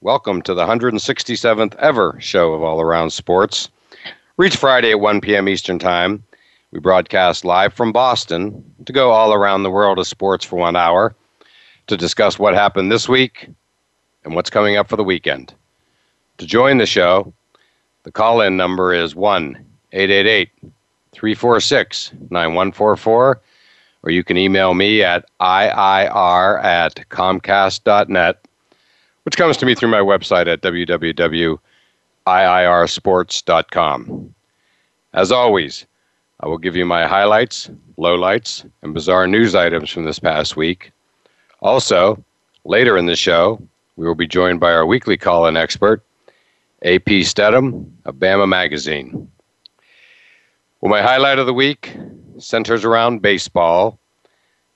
welcome to the 167th ever show of All Around Sports. Reach Friday at 1 p.m. Eastern Time. We broadcast live from Boston to go all around the world of sports for one hour to discuss what happened this week and what's coming up for the weekend. To join the show, the call in number is 1 888 346 9144, or you can email me at IIR at Comcast.net which comes to me through my website at www.iirsports.com. As always, I will give you my highlights, lowlights, and bizarre news items from this past week. Also, later in the show, we will be joined by our weekly call in expert, AP Steadham of Bama Magazine. Well, my highlight of the week centers around baseball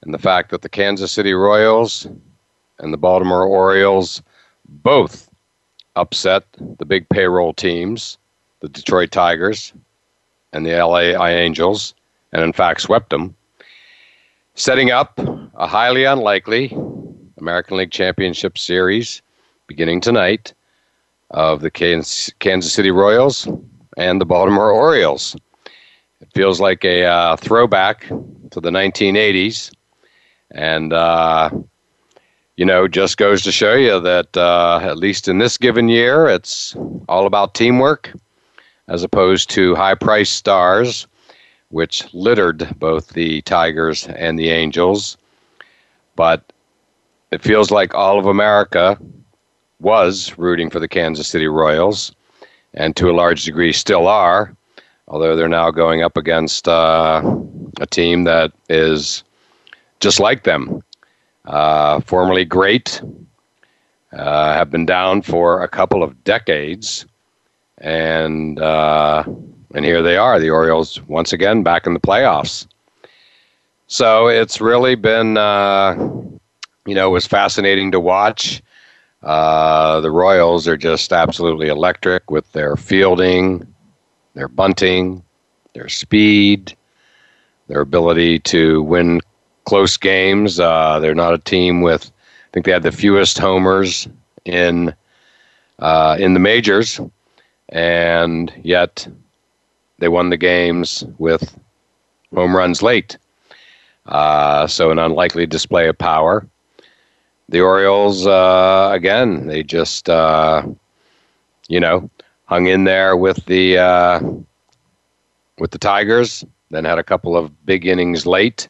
and the fact that the Kansas City Royals and the Baltimore Orioles both upset the big payroll teams, the Detroit Tigers and the LA Angels, and in fact swept them, setting up a highly unlikely American League Championship Series beginning tonight of the Kansas City Royals and the Baltimore Orioles. It feels like a uh, throwback to the 1980s, and uh, you know, just goes to show you that uh, at least in this given year, it's all about teamwork as opposed to high priced stars, which littered both the Tigers and the Angels. But it feels like all of America was rooting for the Kansas City Royals, and to a large degree still are, although they're now going up against uh, a team that is just like them uh, formerly great, uh, have been down for a couple of decades, and uh, and here they are, the Orioles once again back in the playoffs. So it's really been, uh, you know, it was fascinating to watch. Uh, the Royals are just absolutely electric with their fielding, their bunting, their speed, their ability to win close games. Uh, they're not a team with. I think they had the fewest homers in uh, in the majors, and yet they won the games with home runs late. Uh, so an unlikely display of power. The Orioles, uh, again, they just uh, you know hung in there with the uh, with the Tigers. Then had a couple of big innings late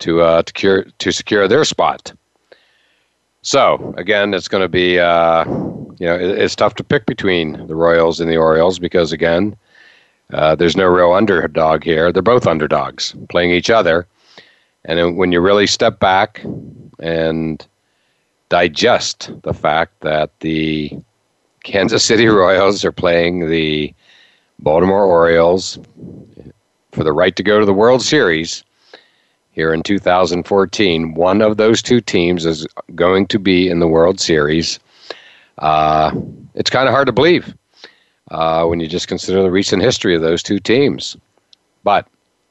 to uh, to, cure, to secure their spot. So again, it's going to be uh, you know it, it's tough to pick between the Royals and the Orioles because again, uh, there's no real underdog here. They're both underdogs playing each other, and when you really step back and digest the fact that the Kansas City Royals are playing the Baltimore Orioles for the right to go to the World Series here in 2014. One of those two teams is going to be in the World Series. Uh, it's kind of hard to believe uh, when you just consider the recent history of those two teams. But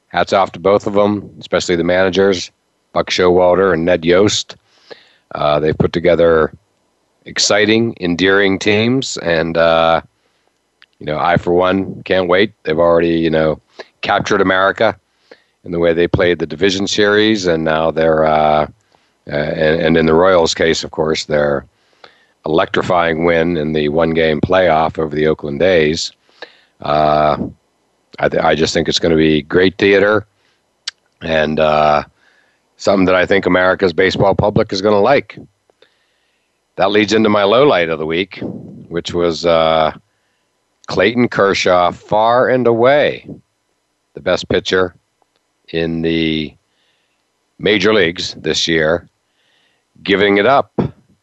hats off to both of them, especially the managers, Buck Showalter and Ned Yost. Uh, they've put together exciting, endearing teams, and uh, you know, I for one can't wait. They've already, you know, captured America in the way they played the division series, and now they're uh, uh, and, and, in the Royals' case, of course, their electrifying win in the one-game playoff over the Oakland A's. Uh, I, th- I, just think it's going to be great theater, and uh, something that I think America's baseball public is going to like. That leads into my low light of the week, which was uh, Clayton Kershaw, far and away the best pitcher in the major leagues this year, giving it up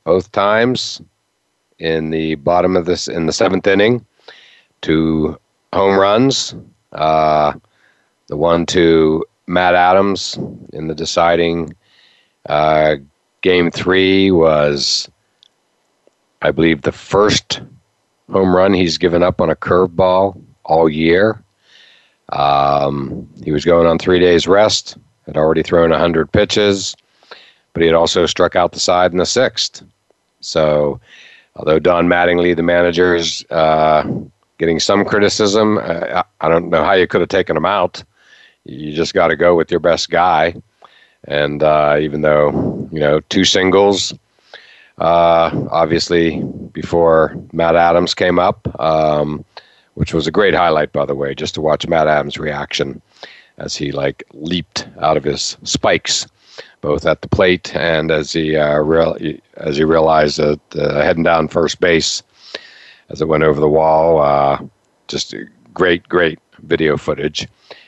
both times in the bottom of this in the seventh inning to home runs. Uh, the one to Matt Adams in the deciding uh, game three was, I believe, the first home run he's given up on a curveball all year. Um, he was going on three days rest, had already thrown 100 pitches, but he had also struck out the side in the sixth. So, although Don Mattingly, the manager, is uh, getting some criticism, uh, I don't know how you could have taken him out. You just got to go with your best guy. And uh, even though, you know, two singles, uh, obviously, before Matt Adams came up, um, which was a great highlight, by the way, just to watch Matt Adams' reaction as he like leaped out of his spikes, both at the plate and as he uh, as he realized that uh, heading down first base as it went over the wall. Uh, just great, great video footage.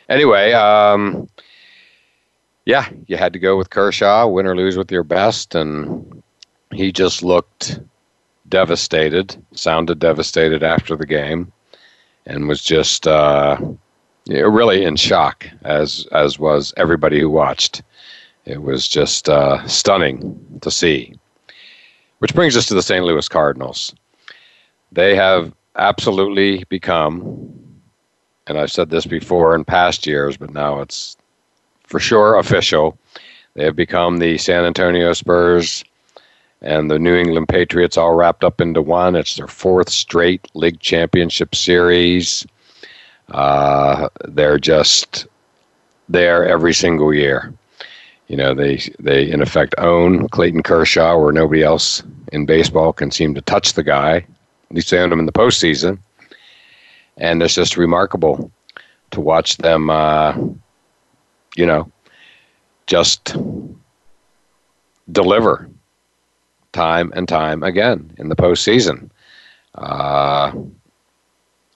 Anyway, um, yeah, you had to go with Kershaw, win or lose with your best, and he just looked devastated, sounded devastated after the game and was just uh, really in shock, as as was everybody who watched. It was just uh, stunning to see. Which brings us to the St. Louis Cardinals. They have absolutely become, and I've said this before in past years, but now it's for sure official. They have become the San Antonio Spurs and the New England Patriots all wrapped up into one. It's their fourth straight league championship series. Uh, they're just there every single year. You know, they they in effect own Clayton Kershaw, where nobody else in baseball can seem to touch the guy. At least they own him in the postseason, and it's just remarkable to watch them. Uh, you know, just deliver time and time again in the postseason. Uh,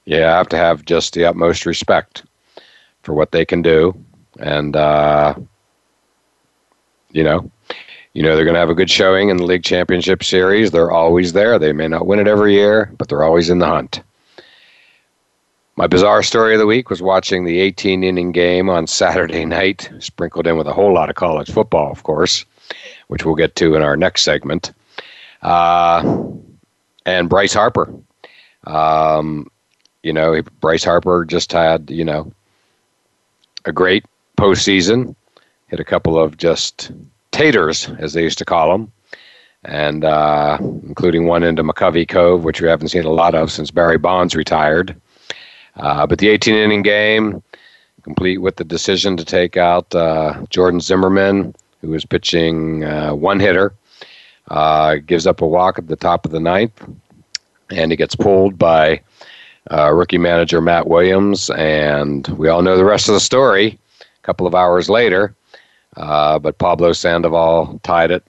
you have to have just the utmost respect for what they can do, and uh, you know, you know they're going to have a good showing in the league championship series. They're always there. They may not win it every year, but they're always in the hunt. My bizarre story of the week was watching the 18 inning game on Saturday night, sprinkled in with a whole lot of college football, of course, which we'll get to in our next segment uh, and Bryce Harper. Um, you know, Bryce Harper just had you know a great postseason. Hit a couple of just taters, as they used to call them, and uh, including one into McCovey Cove, which we haven't seen a lot of since Barry Bonds retired. Uh, but the 18 inning game, complete with the decision to take out uh, Jordan Zimmermann, who was pitching uh, one hitter uh, gives up a walk at the top of the ninth, and he gets pulled by uh, rookie manager Matt Williams. And we all know the rest of the story. A couple of hours later, uh, but Pablo Sandoval tied it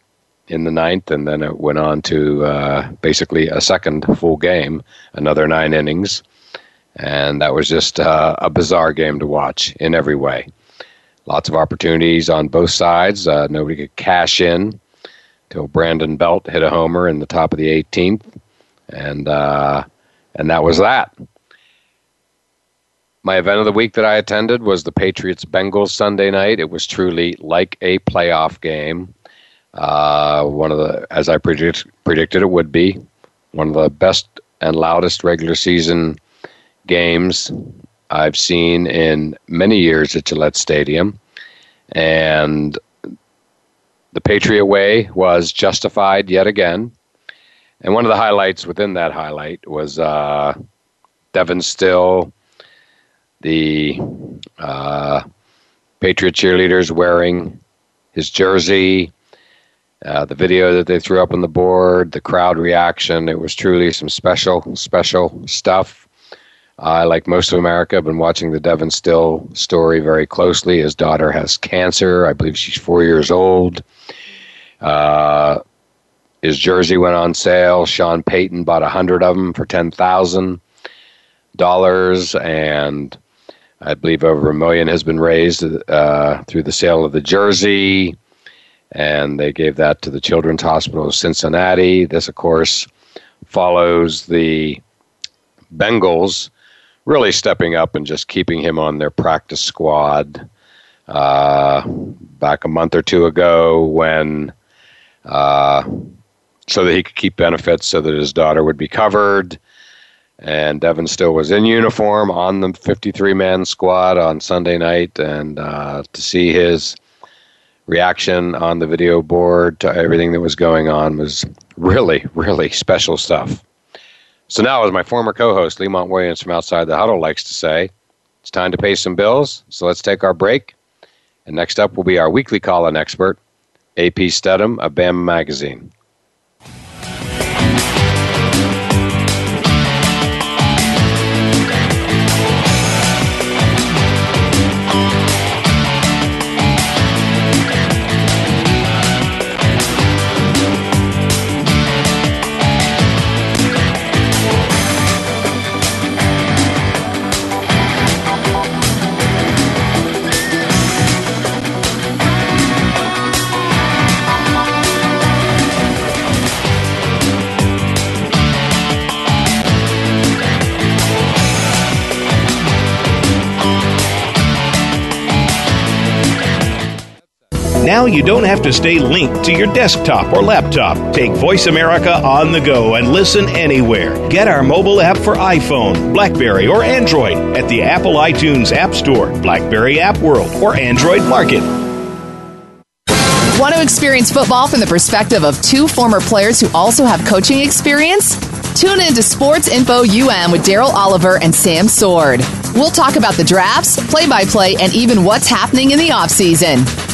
in the ninth, and then it went on to uh, basically a second full game, another nine innings. And that was just uh, a bizarre game to watch in every way. Lots of opportunities on both sides. Uh, nobody could cash in till Brandon Belt hit a homer in the top of the 18th, and uh, and that was that. My event of the week that I attended was the Patriots Bengals Sunday night. It was truly like a playoff game. Uh, one of the, as I predict, predicted it would be, one of the best and loudest regular season games I've seen in many years at Gillette Stadium. And the Patriot Way was justified yet again. And one of the highlights within that highlight was uh, Devon Still, the uh, Patriot cheerleaders wearing his jersey, uh, the video that they threw up on the board, the crowd reaction. It was truly some special, special stuff. I, like most of America, have been watching the Devon Still story very closely. His daughter has cancer. I believe she's four years old. Uh, his jersey went on sale. Sean Payton bought a hundred of them for ten thousand dollars, and I believe over a million has been raised uh, through the sale of the jersey. And they gave that to the Children's Hospital of Cincinnati. This, of course, follows the Bengals really stepping up and just keeping him on their practice squad. Uh, back a month or two ago, when uh, so that he could keep benefits, so that his daughter would be covered. And Devon Still was in uniform on the 53 man squad on Sunday night, and uh, to see his reaction on the video board to everything that was going on was really, really special stuff. So now, as my former co-host Lemont Williams from Outside the Huddle likes to say, it's time to pay some bills. So let's take our break. And next up will be our weekly call-in expert, AP Steadham of Bama Magazine. Now you don't have to stay linked to your desktop or laptop. Take Voice America on the go and listen anywhere. Get our mobile app for iPhone, Blackberry, or Android at the Apple iTunes App Store, Blackberry App World, or Android Market. Want to experience football from the perspective of two former players who also have coaching experience? Tune in to Sports Info UM with Daryl Oliver and Sam Sword. We'll talk about the drafts, play by play, and even what's happening in the offseason.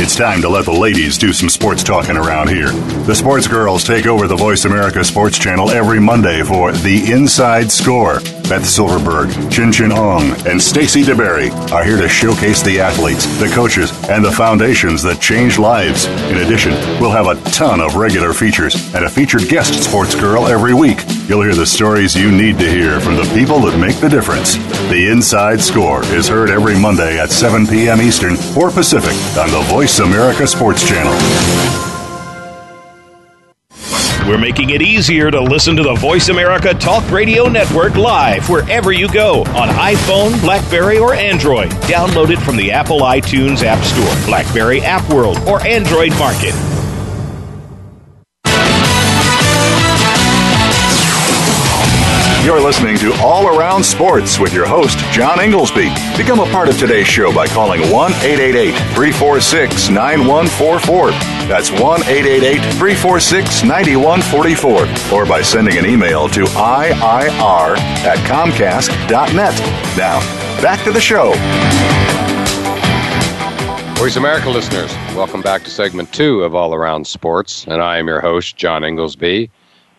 It's time to let the ladies do some sports talking around here. The sports girls take over the Voice America Sports Channel every Monday for The Inside Score. Beth Silverberg, Chin Chin Ong, and Stacy DeBerry are here to showcase the athletes, the coaches, and the foundations that change lives. In addition, we'll have a ton of regular features and a featured guest sports girl every week. You'll hear the stories you need to hear from the people that make the difference. The Inside Score is heard every Monday at 7 p.m. Eastern, 4 Pacific on the Voice America Sports Channel. We're making it easier to listen to the Voice America Talk Radio Network live wherever you go on iPhone, Blackberry, or Android. Download it from the Apple iTunes App Store, Blackberry App World, or Android Market. You're listening to All Around Sports with your host, John Inglesby. Become a part of today's show by calling 1 888 346 9144. That's 1 888 346 9144. Or by sending an email to IIR at Comcast.net. Now, back to the show. Voice America listeners, welcome back to segment two of All Around Sports, and I am your host, John Inglesby.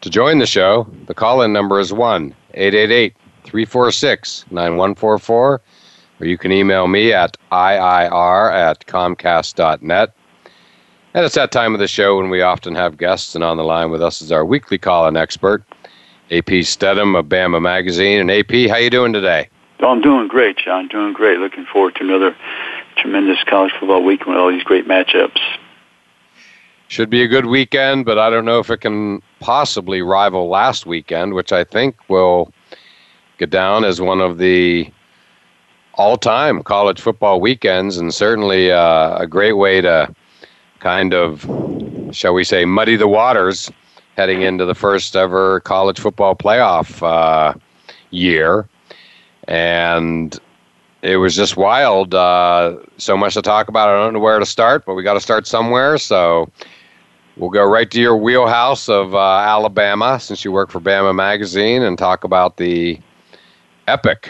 To join the show, the call in number is 1 888 346 9144, or you can email me at IIR at Comcast.net. And it's that time of the show when we often have guests, and on the line with us is our weekly call in expert, AP Steadham of Bama Magazine. And AP, how you doing today? Oh, I'm doing great, John. Doing great. Looking forward to another tremendous college football week with all these great matchups. Should be a good weekend, but I don't know if it can possibly rival last weekend, which I think will get down as one of the all-time college football weekends, and certainly uh, a great way to kind of, shall we say, muddy the waters heading into the first ever college football playoff uh, year. And it was just wild. Uh, so much to talk about. I don't know where to start, but we got to start somewhere. So we'll go right to your wheelhouse of uh, Alabama, since you work for Bama Magazine, and talk about the epic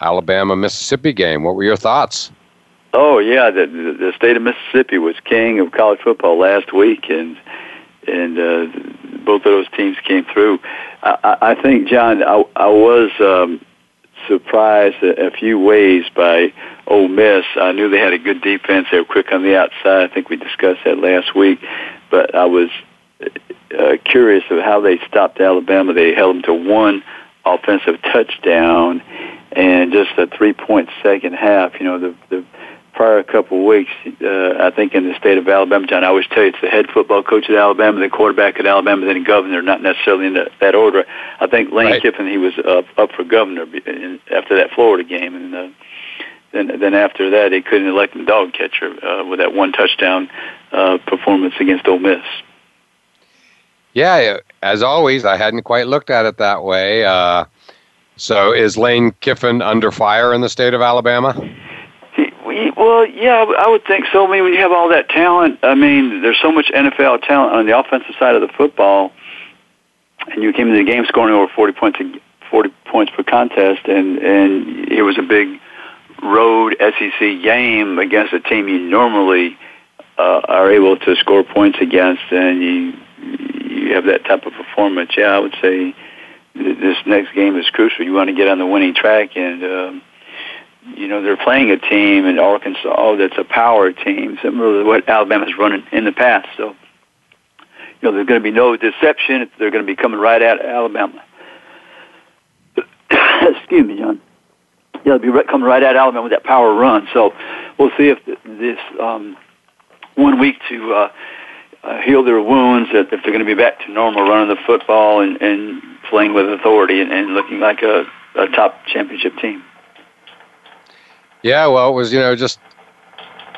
Alabama Mississippi game. What were your thoughts? Oh yeah, the, the state of Mississippi was king of college football last week, and and uh, both of those teams came through. I, I think, John, I, I was um, surprised a, a few ways by Ole Miss. I knew they had a good defense. They were quick on the outside. I think we discussed that last week. But I was uh, curious of how they stopped Alabama. They held them to one offensive touchdown and just a three-point second half. You know, the the prior a couple of weeks, uh, I think in the state of Alabama, John, I always tell you it's the head football coach at Alabama, the quarterback at Alabama, then governor, not necessarily in that, that order. I think Lane right. Kiffin, he was up, up for governor after that Florida game, and uh, then then after that, they couldn't elect him dog catcher uh, with that one touchdown uh, performance against Ole Miss. Yeah, as always, I hadn't quite looked at it that way. Uh, so, is Lane Kiffin under fire in the state of Alabama? Well, yeah, I would think so. I mean, when you have all that talent, I mean, there's so much NFL talent on the offensive side of the football, and you came into the game scoring over 40 points, 40 points per contest, and and it was a big road SEC game against a team you normally uh, are able to score points against, and you you have that type of performance. Yeah, I would say this next game is crucial. You want to get on the winning track, and um, you know they're playing a team in Arkansas that's a power team, similar to what Alabama's running in the past. So, you know, there's going to be no deception. They're going to be coming right at Alabama. Excuse me, John. Yeah, they'll be coming right at Alabama with that power run. So, we'll see if this um, one week to uh, uh, heal their wounds, if they're going to be back to normal running the football and, and playing with authority and, and looking like a, a top championship team. Yeah, well, it was you know just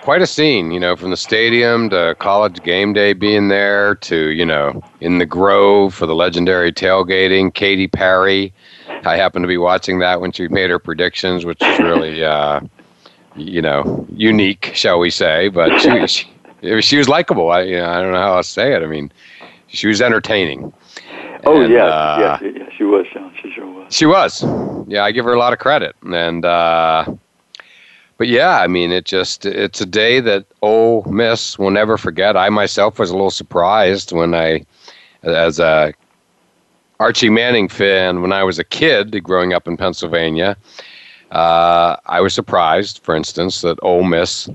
quite a scene, you know, from the stadium to college game day being there to you know in the Grove for the legendary tailgating. Katy Perry, I happened to be watching that when she made her predictions, which is really uh, you know unique, shall we say? But she she, she was likable. I you know I don't know how else to say it. I mean, she was entertaining. Oh and, yeah, uh, yeah, yeah, she was. She sure was. She was. Yeah, I give her a lot of credit, and. uh but yeah, I mean, it just it's a day that Ole Miss will never forget. I myself was a little surprised when I, as a Archie Manning fan, when I was a kid growing up in Pennsylvania, uh, I was surprised, for instance, that Ole Miss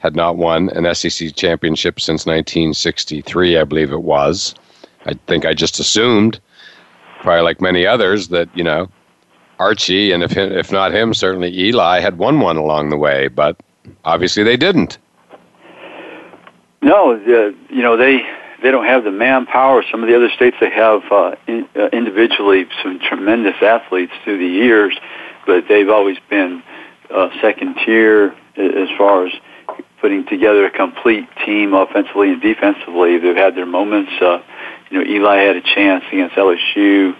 had not won an SEC championship since 1963, I believe it was. I think I just assumed, probably like many others, that you know Archie, and if if not him, certainly Eli had won one along the way, but obviously they didn't. No, uh, you know they they don't have the manpower. Some of the other states they have uh, in, uh, individually some tremendous athletes through the years, but they've always been uh, second tier as far as putting together a complete team offensively and defensively. They've had their moments. Uh, you know, Eli had a chance against LSU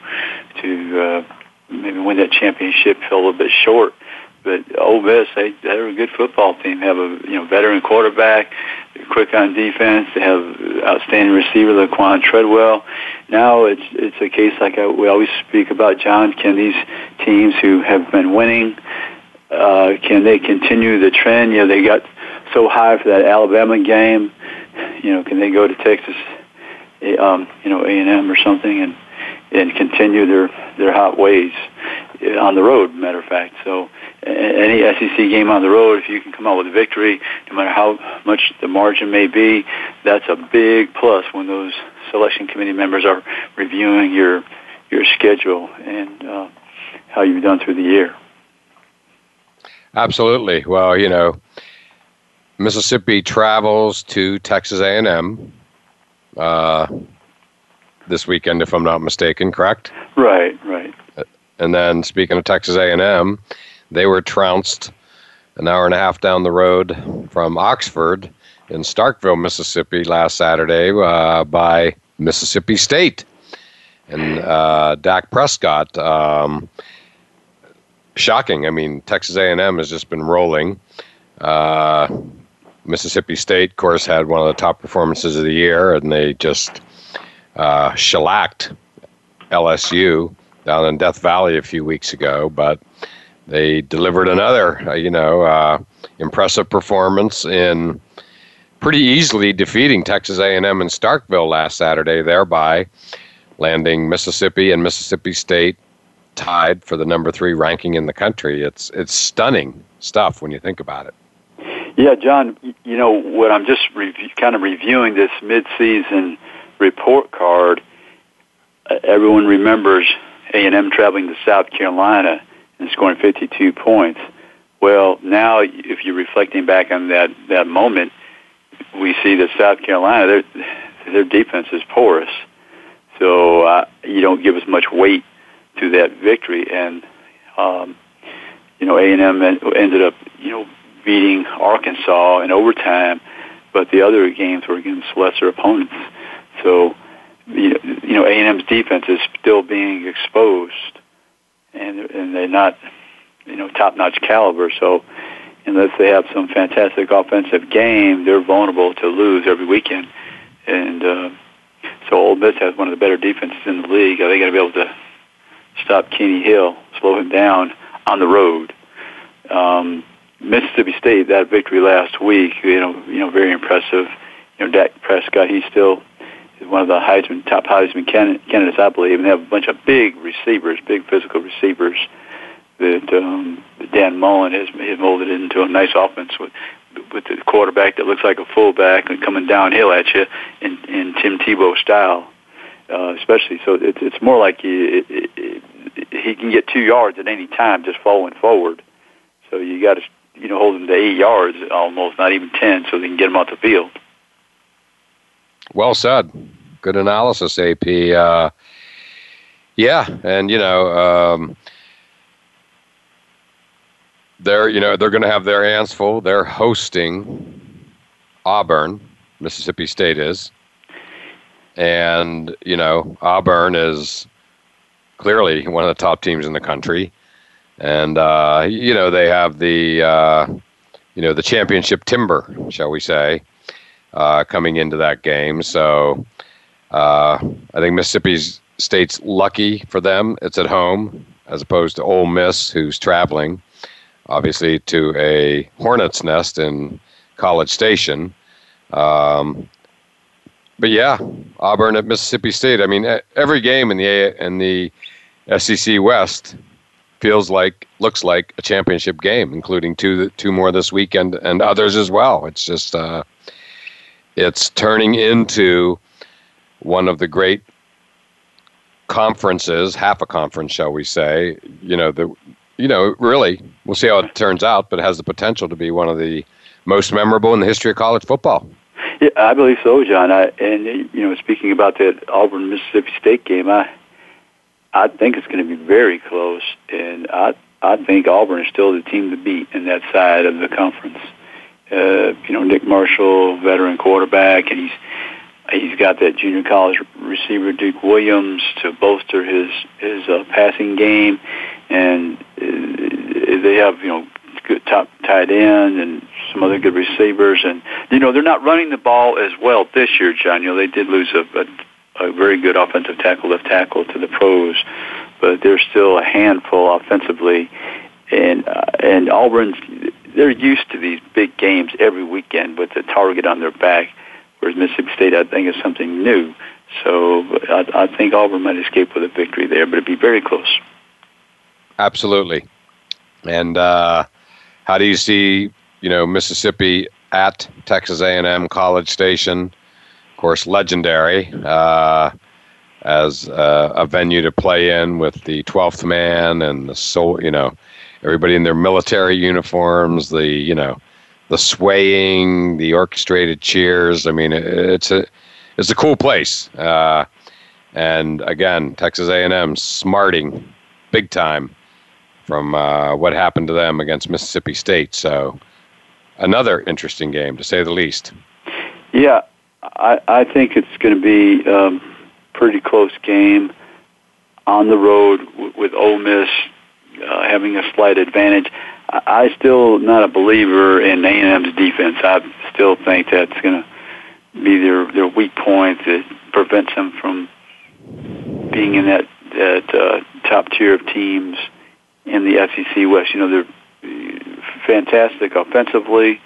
to uh, maybe win that championship fell a little bit short. But Ole Miss, they they're a good football team. Have a you know veteran quarterback, quick on defense. They have outstanding receiver Laquon Treadwell. Now it's it's a case like I, we always speak about. John, can these teams who have been winning, uh, can they continue the trend? You know, they got so high for that Alabama game. You know, can they go to Texas, um, you know, A and M or something and and continue their their hot ways on the road. Matter of fact, so any SEC game on the road, if you can come out with a victory, no matter how much the margin may be, that's a big plus when those selection committee members are reviewing your your schedule and uh, how you've done through the year. Absolutely. Well, you know, Mississippi travels to Texas A&M. Uh, this weekend, if I'm not mistaken. Correct? Right, right. And then speaking of Texas A&M, they were trounced an hour and a half down the road from Oxford in Starkville, Mississippi, last Saturday uh, by Mississippi State. And uh, Dak Prescott, um, shocking. I mean, Texas A&M has just been rolling. Uh, Mississippi State, of course, had one of the top performances of the year, and they just uh, shellacked LSU down in Death Valley a few weeks ago. But they delivered another, uh, you know, uh, impressive performance in pretty easily defeating Texas A&M in Starkville last Saturday, thereby landing Mississippi and Mississippi State tied for the number three ranking in the country. It's it's stunning stuff when you think about it. Yeah, John. You know what? I'm just kind of reviewing this midseason report card. Uh, everyone remembers A&M traveling to South Carolina and scoring 52 points. Well, now if you're reflecting back on that that moment, we see that South Carolina their their defense is porous, so uh, you don't give as much weight to that victory. And um, you know, A and M ended up you know beating Arkansas in overtime, but the other games were against lesser opponents. So you know, you know A and M's defense is still being exposed, and and they're not you know top notch caliber. So unless they have some fantastic offensive game, they're vulnerable to lose every weekend. And uh, so Ole Miss has one of the better defenses in the league. Are they got to be able to stop Kenny Hill, slow him down on the road. Um, Mississippi State, that victory last week, you know, you know, very impressive. You know, Dak Prescott, he's still is one of the Heisman top Heisman candidates, I believe, and they have a bunch of big receivers, big physical receivers that um, Dan Mullen has, has molded into a nice offense with with the quarterback that looks like a fullback and coming downhill at you in, in Tim Tebow style, uh, especially. So it, it's more like he, it, it, he can get two yards at any time just falling forward. So you got to you know hold him to eight yards almost, not even ten, so they can get him off the field. Well said. Good analysis, AP. Uh, yeah, and you know. Um, they're you know they're going to have their hands full. They're hosting Auburn, Mississippi State is, and you know Auburn is clearly one of the top teams in the country, and uh, you know they have the uh, you know the championship timber, shall we say, uh, coming into that game. So uh, I think Mississippi State's lucky for them; it's at home as opposed to Ole Miss, who's traveling obviously to a hornet's nest in College Station. Um, but yeah, Auburn at Mississippi State. I mean, every game in the in the SEC West feels like looks like a championship game, including two two more this weekend and others as well. It's just uh, it's turning into one of the great conferences, half a conference, shall we say? You know, the you know, really, we'll see how it turns out, but it has the potential to be one of the most memorable in the history of college football. Yeah, I believe so, John. I, and you know, speaking about that Auburn Mississippi State game, I I think it's going to be very close, and I I think Auburn is still the team to beat in that side of the conference. Uh, you know, Nick Marshall, veteran quarterback, and he's he's got that junior college receiver Duke Williams to bolster his his uh, passing game, and uh, they have you know good top tight end and some other good receivers, and you know they're not running the ball as well this year, John. You know they did lose a, a, a very good offensive tackle, left tackle to the pros, but they're still a handful offensively, and uh, and Auburn's they're used to these big games every weekend with the target on their back, whereas Mississippi State I think is something new. So I, I think Auburn might escape with a victory there, but it'd be very close. Absolutely. And uh, how do you see, you know, Mississippi at Texas A&M College Station? Of course, legendary uh, as uh, a venue to play in with the 12th man and the soul, you know, everybody in their military uniforms, the, you know, the swaying, the orchestrated cheers. I mean, it's a it's a cool place. Uh, and again, Texas A&M smarting big time from uh, what happened to them against Mississippi State. So another interesting game, to say the least. Yeah, I, I think it's going to be a um, pretty close game on the road w- with Ole Miss uh, having a slight advantage. I, I still not a believer in A&M's defense. I still think that's going to be their their weak point that prevents them from being in that that uh, top tier of teams in the SEC West. You know, they're fantastic offensively,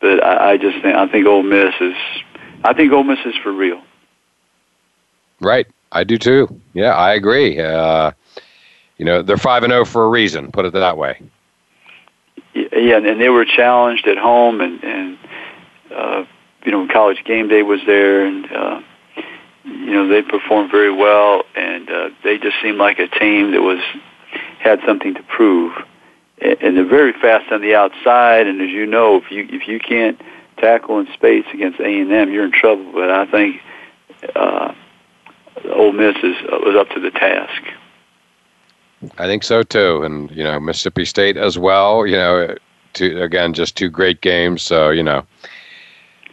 but I, I just think I think Ole Miss is I think Ole Miss is for real. Right, I do too. Yeah, I agree. Uh, you know, they're five and zero oh for a reason. Put it that way. Yeah, and they were challenged at home, and and uh, you know, college game day was there, and uh, you know they performed very well, and uh, they just seemed like a team that was had something to prove. And they're very fast on the outside, and as you know, if you if you can't tackle in space against A and M, you're in trouble. But I think uh, Ole Miss is was up to the task. I think so too, and you know Mississippi State as well. You know, two, again, just two great games. So you know,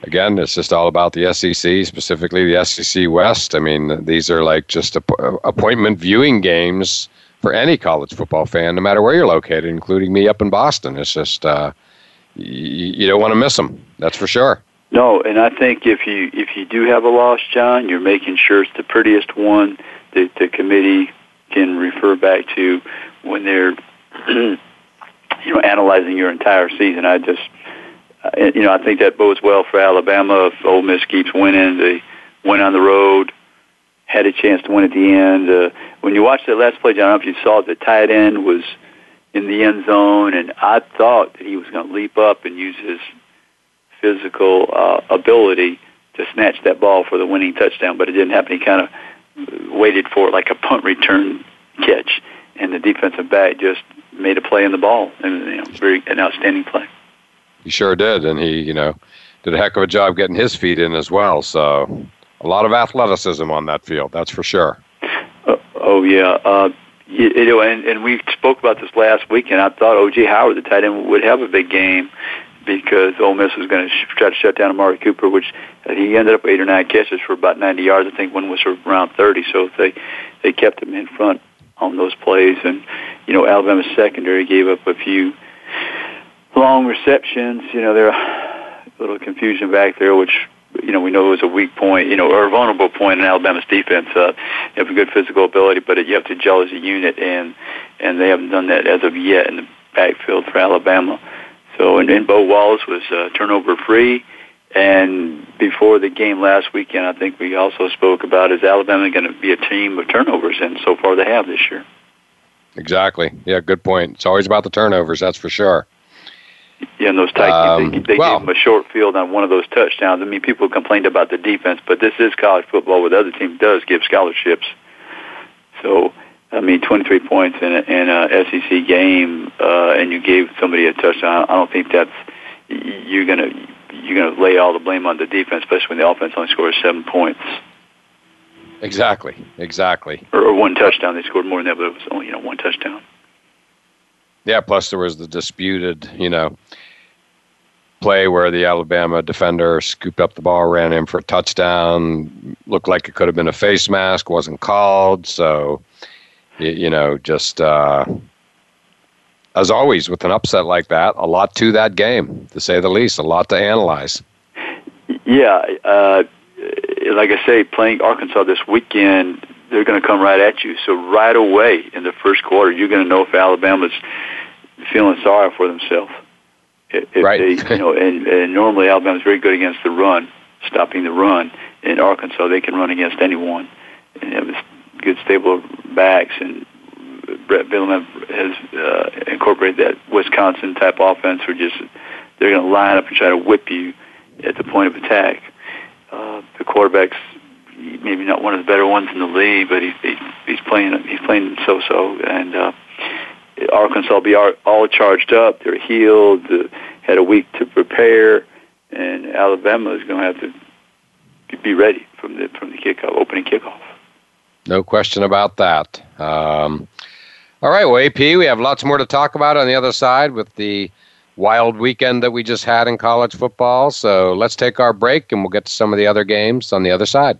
again, it's just all about the SEC, specifically the SEC West. I mean, these are like just appointment viewing games for any college football fan, no matter where you're located, including me up in Boston. It's just uh, you, you don't want to miss them. That's for sure. No, and I think if you if you do have a loss, John, you're making sure it's the prettiest one that the committee can refer back to when they're you know analyzing your entire season. I just uh, you know, I think that bodes well for Alabama if Ole Miss keeps winning. They went on the road, had a chance to win at the end. Uh, when you watch that last play, John, I don't know if you saw the tight end was in the end zone, and I thought that he was going to leap up and use his physical uh, ability to snatch that ball for the winning touchdown, but it didn't happen. He kind of waited for like a punt return catch, and the defensive back just made a play in the ball, and you know, very an outstanding play. He sure did, and he, you know, did a heck of a job getting his feet in as well. So, a lot of athleticism on that field, that's for sure. Uh, oh yeah, uh, you, you know, and, and we spoke about this last week, and I thought O.J. Howard, the tight end, would have a big game because Ole Miss was going to sh- try to shut down Amari Cooper, which uh, he ended up eight or nine catches for about 90 yards. I think one was around 30, so they they kept him in front on those plays. And you know, Alabama's secondary gave up a few long receptions. You know, there a little confusion back there, which you know we know was a weak point, you know, or a vulnerable point in Alabama's defense. Uh, you have a good physical ability, but you have to gel as a unit, and and they haven't done that as of yet in the backfield for Alabama. So, and, and Bo Wallace was uh, turnover free. And before the game last weekend, I think we also spoke about is Alabama going to be a team of turnovers, and so far they have this year. Exactly. Yeah, good point. It's always about the turnovers, that's for sure. Yeah, and those tight um, they, they well, gave them a short field on one of those touchdowns. I mean, people complained about the defense, but this is college football where the other team does give scholarships. So, I mean, 23 points in a, in a SEC game, uh, and you gave somebody a touchdown. I don't think that's you're gonna you're gonna lay all the blame on the defense, especially when the offense only scores seven points. Exactly, exactly. Or, or one touchdown. They scored more than that, but it was only you know one touchdown. Yeah, plus there was the disputed, you know, play where the Alabama defender scooped up the ball, ran in for a touchdown. Looked like it could have been a face mask, wasn't called. So, you know, just uh, as always with an upset like that, a lot to that game, to say the least, a lot to analyze. Yeah, uh, like I say, playing Arkansas this weekend, they're going to come right at you. So right away in the first quarter, you're going to know if Alabama's feeling sorry for themselves. If right. They, you know, and, and normally Alabama's very good against the run, stopping the run. In Arkansas, they can run against anyone and have good stable backs. And Bret Bielema has uh, incorporated that Wisconsin type offense, where just they're going to line up and try to whip you at the point of attack. Uh, the quarterback's maybe not one of the better ones in the league, but he's he's playing he's playing so so, and uh, Arkansas will be all charged up. They're healed. Had a week to prepare, and Alabama is going to have to be ready from the from the kickoff, opening kickoff. No question about that. Um, all right, well, AP, we have lots more to talk about on the other side with the wild weekend that we just had in college football. So let's take our break, and we'll get to some of the other games on the other side.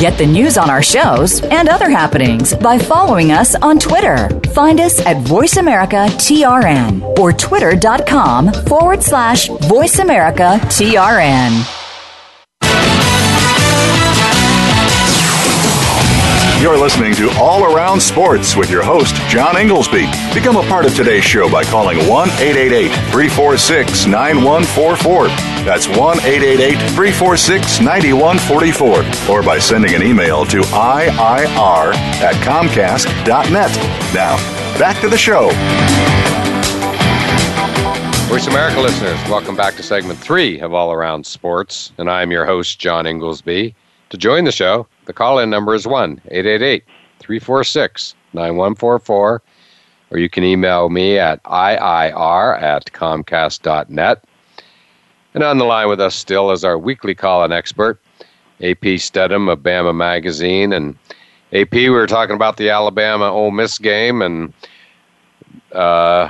Get the news on our shows and other happenings by following us on Twitter. Find us at VoiceAmericaTRN America TRN or twitter.com forward slash VoiceAmericaTRN. You're listening to All Around Sports with your host, John Inglesby. Become a part of today's show by calling 1 888 346 9144. That's 1 888 346 9144. Or by sending an email to IIR at Comcast.net. Now, back to the show. Voice America listeners, welcome back to segment three of All Around Sports, and I'm your host, John Inglesby. To join the show, the call in number is 1 888 346 9144, or you can email me at IIR at Comcast.net. And on the line with us still is our weekly call in expert, AP Steadham of Bama Magazine. And AP, we were talking about the Alabama Ole Miss game, and uh,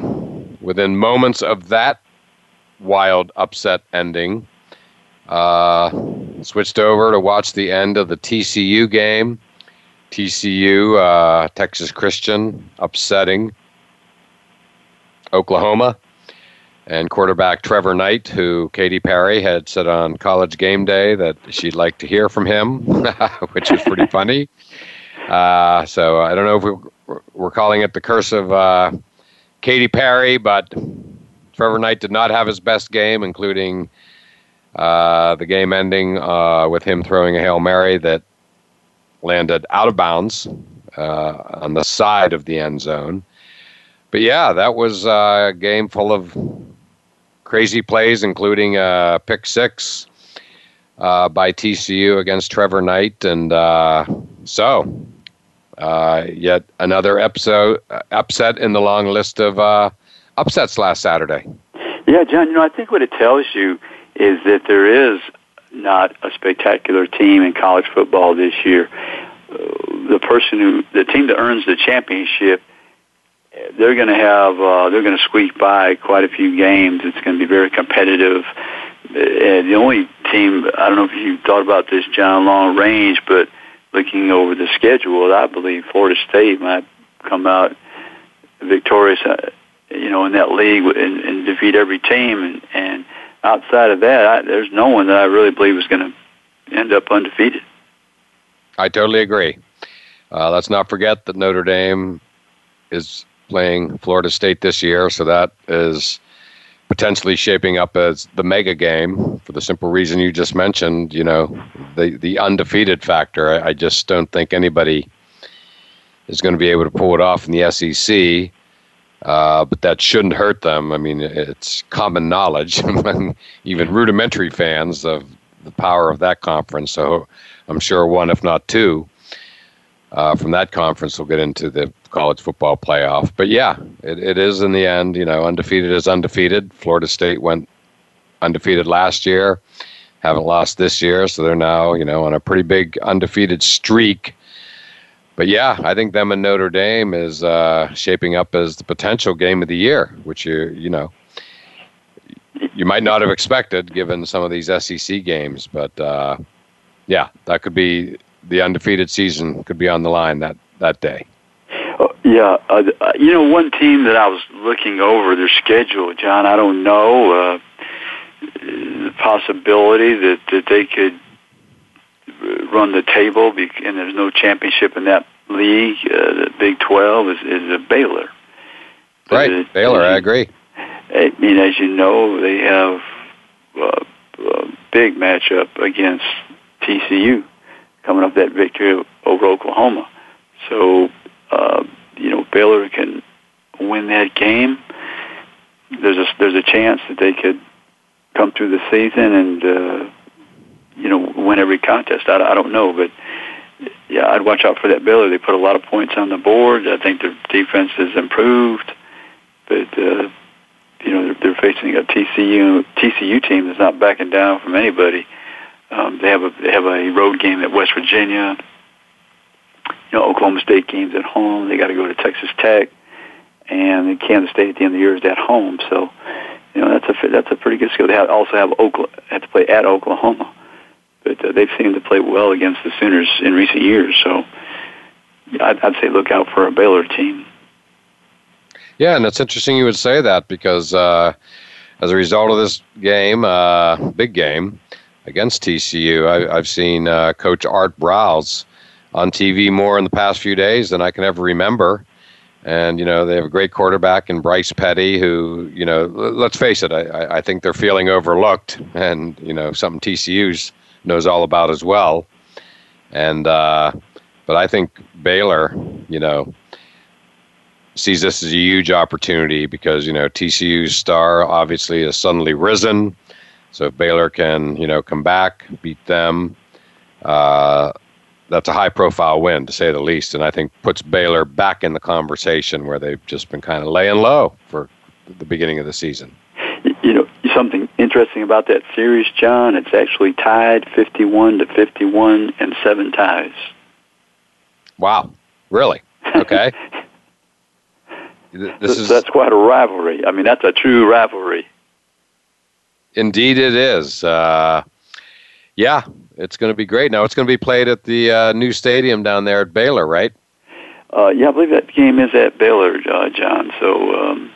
within moments of that wild upset ending, uh, switched over to watch the end of the TCU game. TCU, uh, Texas Christian, upsetting Oklahoma. And quarterback Trevor Knight, who Katy Perry had said on college game day that she'd like to hear from him, which is pretty funny. Uh, so I don't know if we, we're calling it the curse of uh, Katy Perry, but Trevor Knight did not have his best game, including uh, the game ending uh, with him throwing a Hail Mary that landed out of bounds uh, on the side of the end zone. But yeah, that was a game full of crazy plays, including a pick six uh, by TCU against Trevor Knight. And uh, so, uh, yet another episode upset in the long list of upsets last Saturday. Yeah, John, you know, I think what it tells you is that there is not a spectacular team in college football this year. Uh, the person who, the team that earns the championship, they're going to have, uh, they're going to squeak by quite a few games. It's going to be very competitive. And the only team, I don't know if you thought about this, John, long range, but looking over the schedule, I believe Florida State might come out victorious, uh, you know, in that league and, and defeat every team. And, and outside of that, I, there's no one that I really believe is going to end up undefeated. I totally agree. Uh, let's not forget that Notre Dame is playing Florida State this year, so that is potentially shaping up as the mega game for the simple reason you just mentioned. You know, the the undefeated factor. I, I just don't think anybody is going to be able to pull it off in the SEC. Uh, but that shouldn't hurt them. I mean, it's common knowledge among even rudimentary fans of the power of that conference. So I'm sure one, if not two, uh, from that conference will get into the college football playoff. But yeah, it, it is in the end, you know, undefeated is undefeated. Florida State went undefeated last year, haven't lost this year, so they're now, you know, on a pretty big undefeated streak but yeah, I think them and Notre Dame is uh, shaping up as the potential game of the year, which you you know you might not have expected given some of these SEC games, but uh, yeah, that could be the undefeated season could be on the line that that day. Uh, yeah, uh, you know, one team that I was looking over their schedule, John. I don't know uh, the possibility that that they could run the table, and there's no championship in that league. Uh, the Big Twelve is is a Baylor. Right, uh, Baylor. I agree. I mean, as you know, they have uh, a big matchup against TCU coming up that victory over Oklahoma. So, uh, you know, Baylor can win that game. There's a there's a chance that they could come through the season and uh, you know win every contest. I, I don't know, but yeah, I'd watch out for that Baylor. They put a lot of points on the board. I think their defense has improved, but uh, you know they're, they're facing a TCU TCU team that's not backing down from anybody. Um, they have a they have a road game at West Virginia. You know, Oklahoma State games at home. They got to go to Texas Tech, and Kansas State at the end of the year is at home. So, you know, that's a that's a pretty good skill. They have, also have Oklahoma, have to play at Oklahoma, but uh, they've seemed to play well against the Sooners in recent years. So, I'd, I'd say look out for a Baylor team. Yeah, and it's interesting you would say that because uh, as a result of this game, uh, big game against TCU, I, have seen uh, Coach Art Briles on TV more in the past few days than I can ever remember. And you know they have a great quarterback in Bryce Petty, who you know let's face it, I, I think they're feeling overlooked, and you know something TCU's knows all about as well. And uh, but I think Baylor, you know, sees this as a huge opportunity because you know TCU's star obviously has suddenly risen. So if Baylor can you know come back, beat them, uh, that's a high profile win to say the least, and I think puts Baylor back in the conversation where they've just been kind of laying low for the beginning of the season. You know something interesting about that series, John. It's actually tied fifty-one to fifty-one and seven ties. Wow! Really? Okay. This is that's quite a rivalry. I mean, that's a true rivalry. Indeed, it is. Uh, yeah, it's going to be great. Now it's going to be played at the uh, new stadium down there at Baylor, right? Uh, yeah, I believe that game is at Baylor, uh, John. So, um,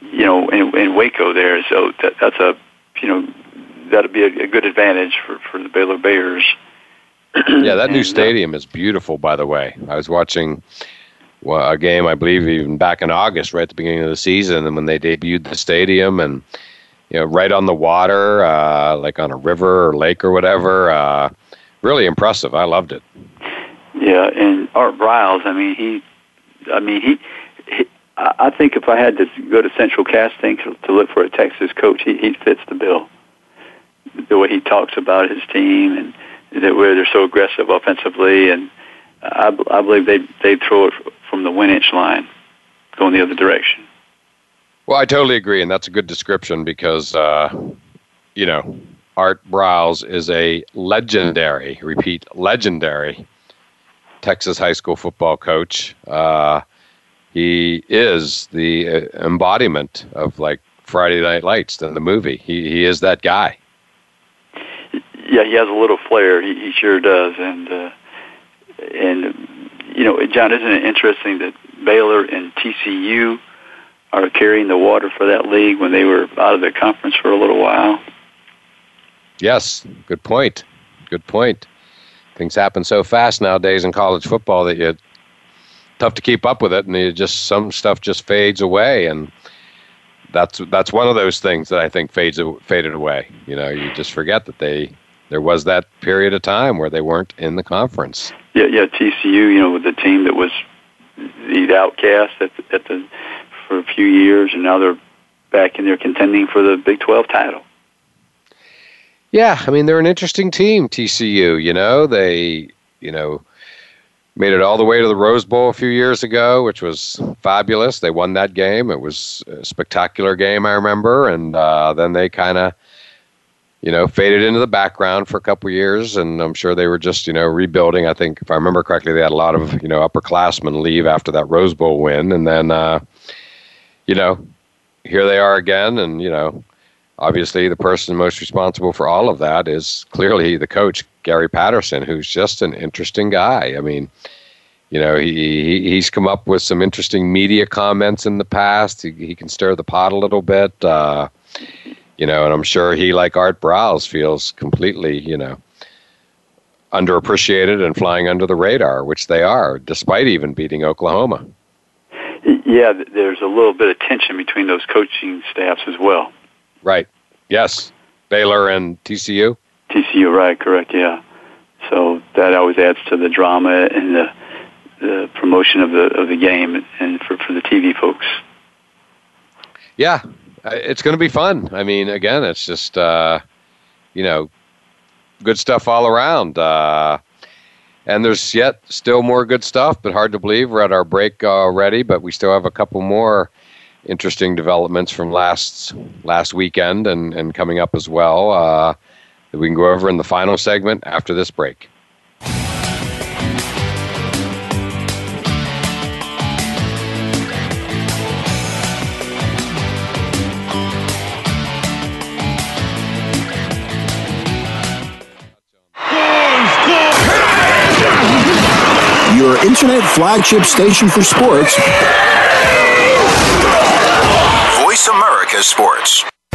you know, in, in Waco there. So that, that's a, you know, that'll be a, a good advantage for for the Baylor Bears. yeah, that new uh, stadium is beautiful. By the way, I was watching a game, I believe, even back in August, right at the beginning of the season, and when they debuted the stadium, and you know, right on the water, uh, like on a river or lake or whatever. Uh, really impressive. I loved it. Yeah, and Art Briles, I mean, he, I mean, he, he I think if I had to go to Central Casting to, to look for a Texas coach, he, he fits the bill. The way he talks about his team and that where they're so aggressive offensively, and I, I believe they they throw it from the one inch line, going the other direction. Well, I totally agree, and that's a good description because, uh, you know, Art Briles is a legendary, repeat, legendary Texas high school football coach. Uh, he is the uh, embodiment of like Friday Night Lights in the movie. He he is that guy. Yeah, he has a little flair. He, he sure does, and uh, and you know, John, isn't it interesting that Baylor and TCU are carrying the water for that league when they were out of the conference for a little while? Yes, good point. Good point. Things happen so fast nowadays in college football that you tough to keep up with it, and you just some stuff just fades away, and that's that's one of those things that I think fades faded away. You know, you just forget that they there was that period of time where they weren't in the conference. Yeah, yeah. TCU, you know, with the team that was the outcast at the, at the for a few years, and now they're back in there contending for the Big Twelve title. Yeah, I mean they're an interesting team, TCU. You know, they you know made it all the way to the Rose Bowl a few years ago, which was fabulous. They won that game. It was a spectacular game, I remember, and uh, then they kind of you know, faded into the background for a couple years, and I'm sure they were just, you know, rebuilding. I think, if I remember correctly, they had a lot of, you know, upperclassmen leave after that Rose Bowl win, and then, uh, you know, here they are again, and you know, obviously, the person most responsible for all of that is clearly the coach, Gary Patterson, who's just an interesting guy. I mean, you know, he, he's come up with some interesting media comments in the past. He, he can stir the pot a little bit. Uh, you know, and I'm sure he, like Art Briles, feels completely, you know, underappreciated and flying under the radar, which they are, despite even beating Oklahoma. Yeah, there's a little bit of tension between those coaching staffs as well. Right. Yes. Baylor and TCU. TCU, right? Correct. Yeah. So that always adds to the drama and the, the promotion of the of the game and for for the TV folks. Yeah, uh, it's going to be fun. I mean, again, it's just uh, you know good stuff all around. Uh, and there's yet still more good stuff, but hard to believe we're at our break already. But we still have a couple more interesting developments from last last weekend and, and coming up as well uh, that we can go over in the final segment after this break. Internet flagship station for sports. Voice America Sports.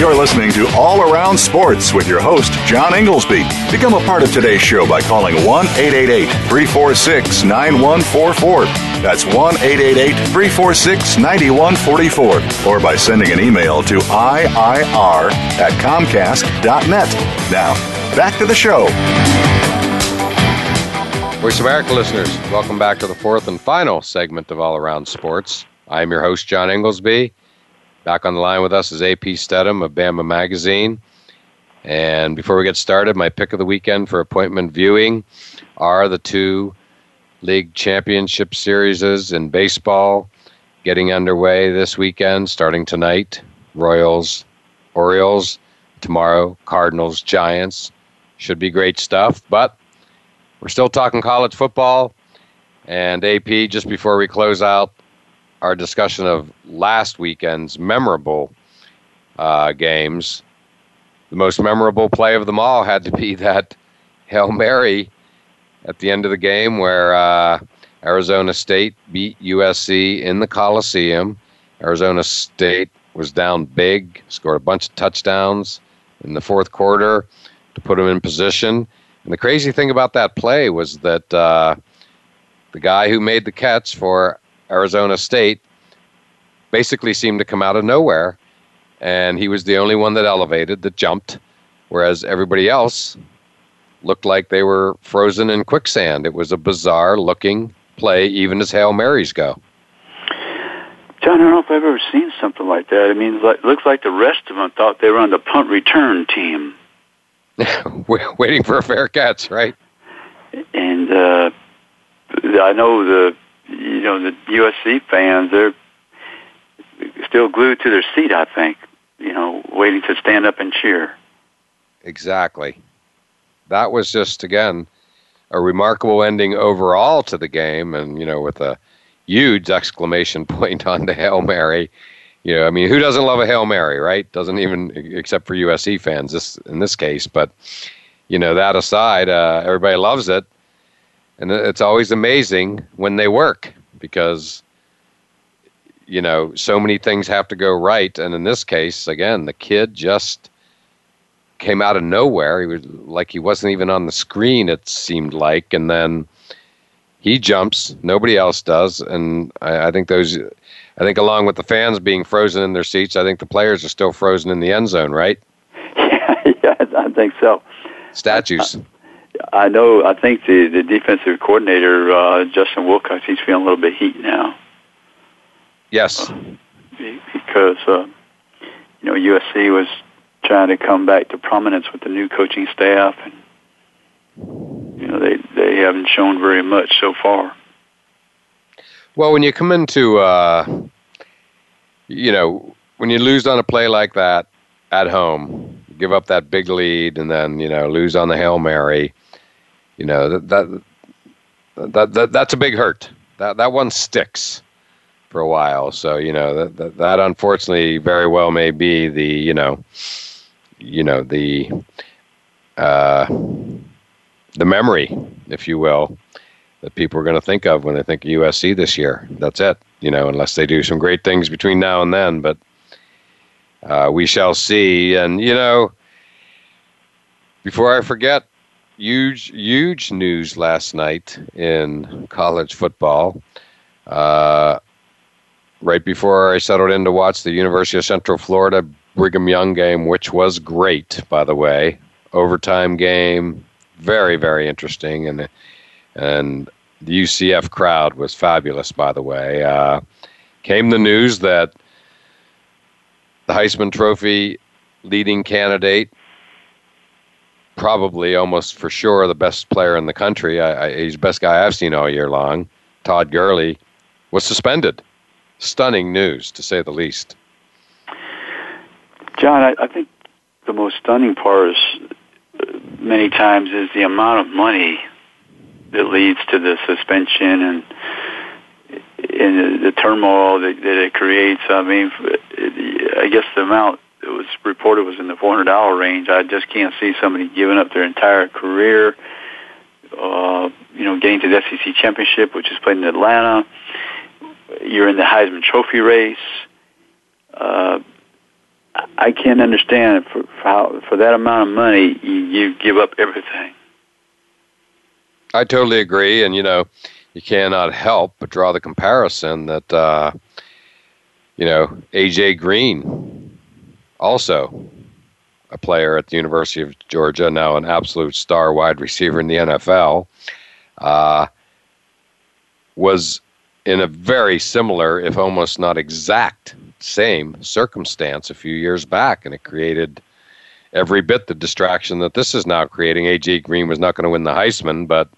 You're listening to All Around Sports with your host, John Inglesby. Become a part of today's show by calling 1 888 346 9144. That's 1 888 346 9144. Or by sending an email to IIR at Comcast.net. Now, back to the show. Voice America listeners, welcome back to the fourth and final segment of All Around Sports. I'm your host, John Inglesby. Back on the line with us is AP Steadham of Bama Magazine. And before we get started, my pick of the weekend for appointment viewing are the two league championship series in baseball getting underway this weekend, starting tonight. Royals, Orioles, tomorrow, Cardinals, Giants. Should be great stuff. But we're still talking college football. And AP, just before we close out, our discussion of last weekend's memorable uh, games, the most memorable play of them all had to be that Hail Mary at the end of the game where uh, Arizona State beat USC in the Coliseum. Arizona State was down big, scored a bunch of touchdowns in the fourth quarter to put them in position. And the crazy thing about that play was that uh, the guy who made the catch for Arizona State basically seemed to come out of nowhere. And he was the only one that elevated, that jumped, whereas everybody else looked like they were frozen in quicksand. It was a bizarre looking play, even as Hail Marys go. John, I don't know if I've ever seen something like that. I mean, it looks like the rest of them thought they were on the punt return team. Waiting for a fair catch, right? And uh, I know the you know the USC fans they're still glued to their seat. I think you know, waiting to stand up and cheer. Exactly. That was just again a remarkable ending overall to the game, and you know, with a huge exclamation point on the Hail Mary. You know, I mean, who doesn't love a Hail Mary, right? Doesn't even, except for USC fans this in this case. But, you know, that aside, uh, everybody loves it. And it's always amazing when they work because, you know, so many things have to go right. And in this case, again, the kid just came out of nowhere. He was like he wasn't even on the screen, it seemed like. And then, he jumps, nobody else does, and I, I, think those, I think along with the fans being frozen in their seats, I think the players are still frozen in the end zone, right? Yeah, yeah I think so. Statues. I, I know. I think the the defensive coordinator uh, Justin Wilcox, he's feeling a little bit heat now. Yes. Uh, because uh, you know USC was trying to come back to prominence with the new coaching staff and you know they they haven't shown very much so far. Well, when you come into uh, you know when you lose on a play like that at home, give up that big lead, and then you know lose on the hail mary, you know that that, that, that that's a big hurt. That that one sticks for a while. So you know that, that that unfortunately very well may be the you know you know the uh, the memory, if you will, that people are going to think of when they think of USC this year. That's it, you know, unless they do some great things between now and then. But uh, we shall see. And, you know, before I forget, huge, huge news last night in college football. Uh, right before I settled in to watch the University of Central Florida Brigham Young game, which was great, by the way. Overtime game, very very interesting, and and the UCF crowd was fabulous. By the way, uh, came the news that the Heisman Trophy leading candidate, probably almost for sure the best player in the country. I, I, he's the best guy I've seen all year long. Todd Gurley was suspended. Stunning news, to say the least. John, I, I think the most stunning part is uh, many times is the amount of money that leads to the suspension and and the, the turmoil that, that it creates. I mean, I guess the amount that was reported was in the four hundred dollar range. I just can't see somebody giving up their entire career. Uh, you know, getting to the SEC championship, which is played in Atlanta. You're in the Heisman Trophy race. Uh, I can't understand for, for how for that amount of money you, you give up everything. I totally agree, and you know, you cannot help but draw the comparison that uh, you know AJ Green, also a player at the University of Georgia, now an absolute star wide receiver in the NFL, uh, was in a very similar, if almost not exact, same circumstance a few years back, and it created every bit the distraction that this is now creating. AJ Green was not going to win the Heisman, but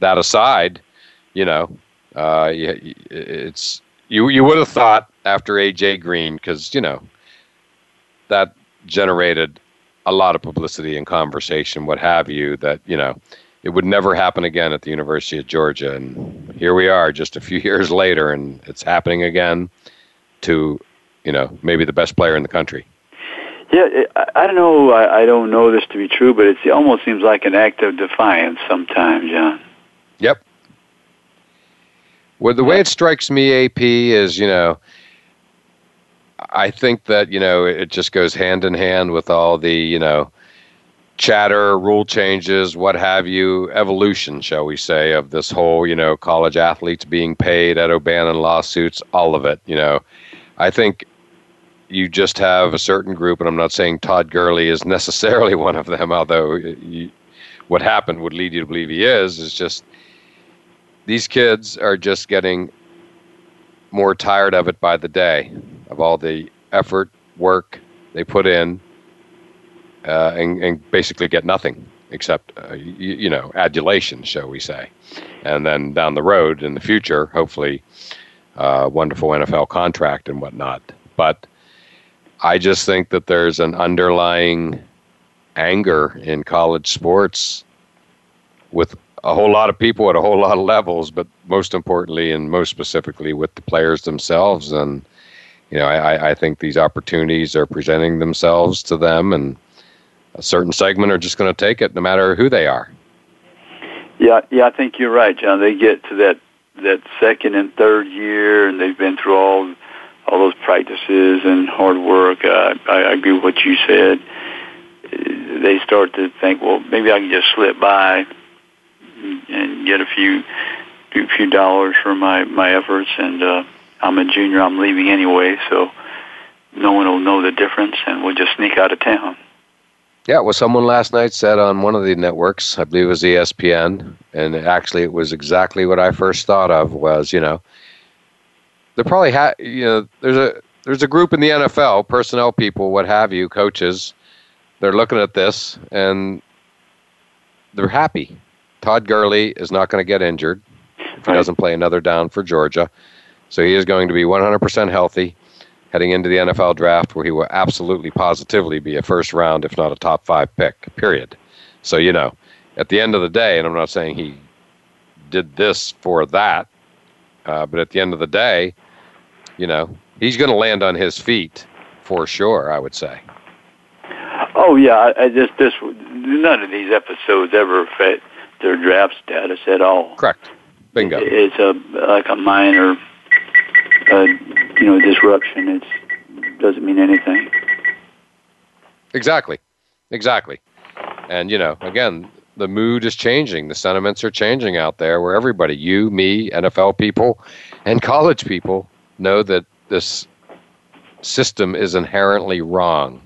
that aside, you know, uh, it's you. You would have thought after AJ Green, because you know that generated a lot of publicity and conversation, what have you. That you know it would never happen again at the University of Georgia, and here we are, just a few years later, and it's happening again to you know, maybe the best player in the country. Yeah, I don't know. I don't know this to be true, but it almost seems like an act of defiance sometimes, John. Yep. Well, the way it strikes me, AP, is you know, I think that you know it just goes hand in hand with all the you know chatter, rule changes, what have you, evolution, shall we say, of this whole you know college athletes being paid at O'Bannon lawsuits, all of it. You know, I think you just have a certain group, and I'm not saying Todd Gurley is necessarily one of them, although you, what happened would lead you to believe he is, is just these kids are just getting more tired of it by the day, of all the effort, work they put in, uh, and, and, basically get nothing except, uh, you, you, know, adulation, shall we say. And then down the road in the future, hopefully, uh, wonderful NFL contract and whatnot. But I just think that there's an underlying anger in college sports with a whole lot of people at a whole lot of levels, but most importantly and most specifically with the players themselves. And you know, I, I think these opportunities are presenting themselves to them, and a certain segment are just going to take it, no matter who they are. Yeah, yeah, I think you're right, John. They get to that that second and third year, and they've been through all all those practices and hard work. Uh, I, I agree with what you said. They start to think, well, maybe I can just slip by and get a few a few dollars for my my efforts. And uh, I'm a junior. I'm leaving anyway, so no one will know the difference, and we'll just sneak out of town. Yeah, well, someone last night said on one of the networks, I believe it was ESPN, and actually it was exactly what I first thought of was, you know, they probably have, you know, there's a there's a group in the NFL, personnel people, what have you, coaches, they're looking at this and they're happy. Todd Gurley is not going to get injured if he doesn't play another down for Georgia. So he is going to be 100% healthy heading into the NFL draft, where he will absolutely positively be a first round, if not a top five pick, period. So, you know, at the end of the day, and I'm not saying he did this for that, uh, but at the end of the day, you know, he's going to land on his feet for sure, I would say. Oh yeah, I, I just this none of these episodes ever affect their draft status at all. Correct. Bingo. It's a like a minor, uh, you know, disruption. It doesn't mean anything. Exactly, exactly. And you know, again, the mood is changing. The sentiments are changing out there, where everybody, you, me, NFL people, and college people, know that this system is inherently wrong.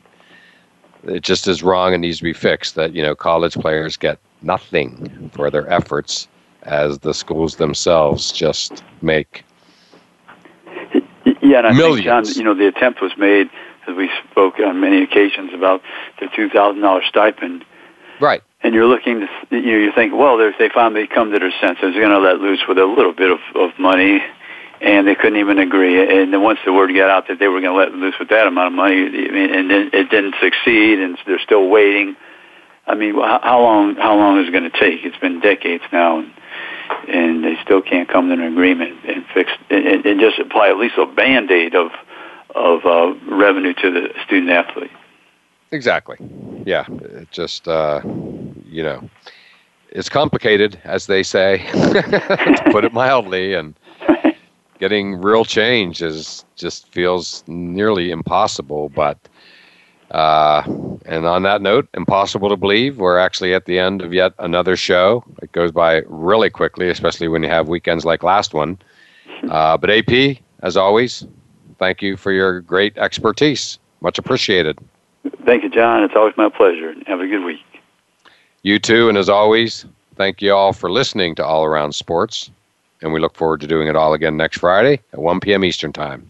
It just is wrong and needs to be fixed. That you know, college players get nothing for their efforts, as the schools themselves just make yeah, and I millions. think John, you know, the attempt was made as we spoke on many occasions about the two thousand dollars stipend. Right. And you're looking to, you know, you think, well, if they finally come to their senses. They're going to let loose with a little bit of, of money, and they couldn't even agree. And then once the word got out that they were going to let loose with that amount of money, I mean, and then it didn't succeed, and they're still waiting. I mean, how long? How long is it going to take? It's been decades now, and and they still can't come to an agreement and fix and, and just apply at least a band aid of of uh, revenue to the student athlete. Exactly. Yeah. It just uh, you know, it's complicated, as they say, to put it mildly, and getting real change is just feels nearly impossible. But uh, and on that note, impossible to believe, we're actually at the end of yet another show. It goes by really quickly, especially when you have weekends like last one. Uh, but AP, as always, thank you for your great expertise. Much appreciated. Thank you, John. It's always my pleasure. Have a good week. You too, and as always, thank you all for listening to All Around Sports. And we look forward to doing it all again next Friday at 1 p.m. Eastern Time.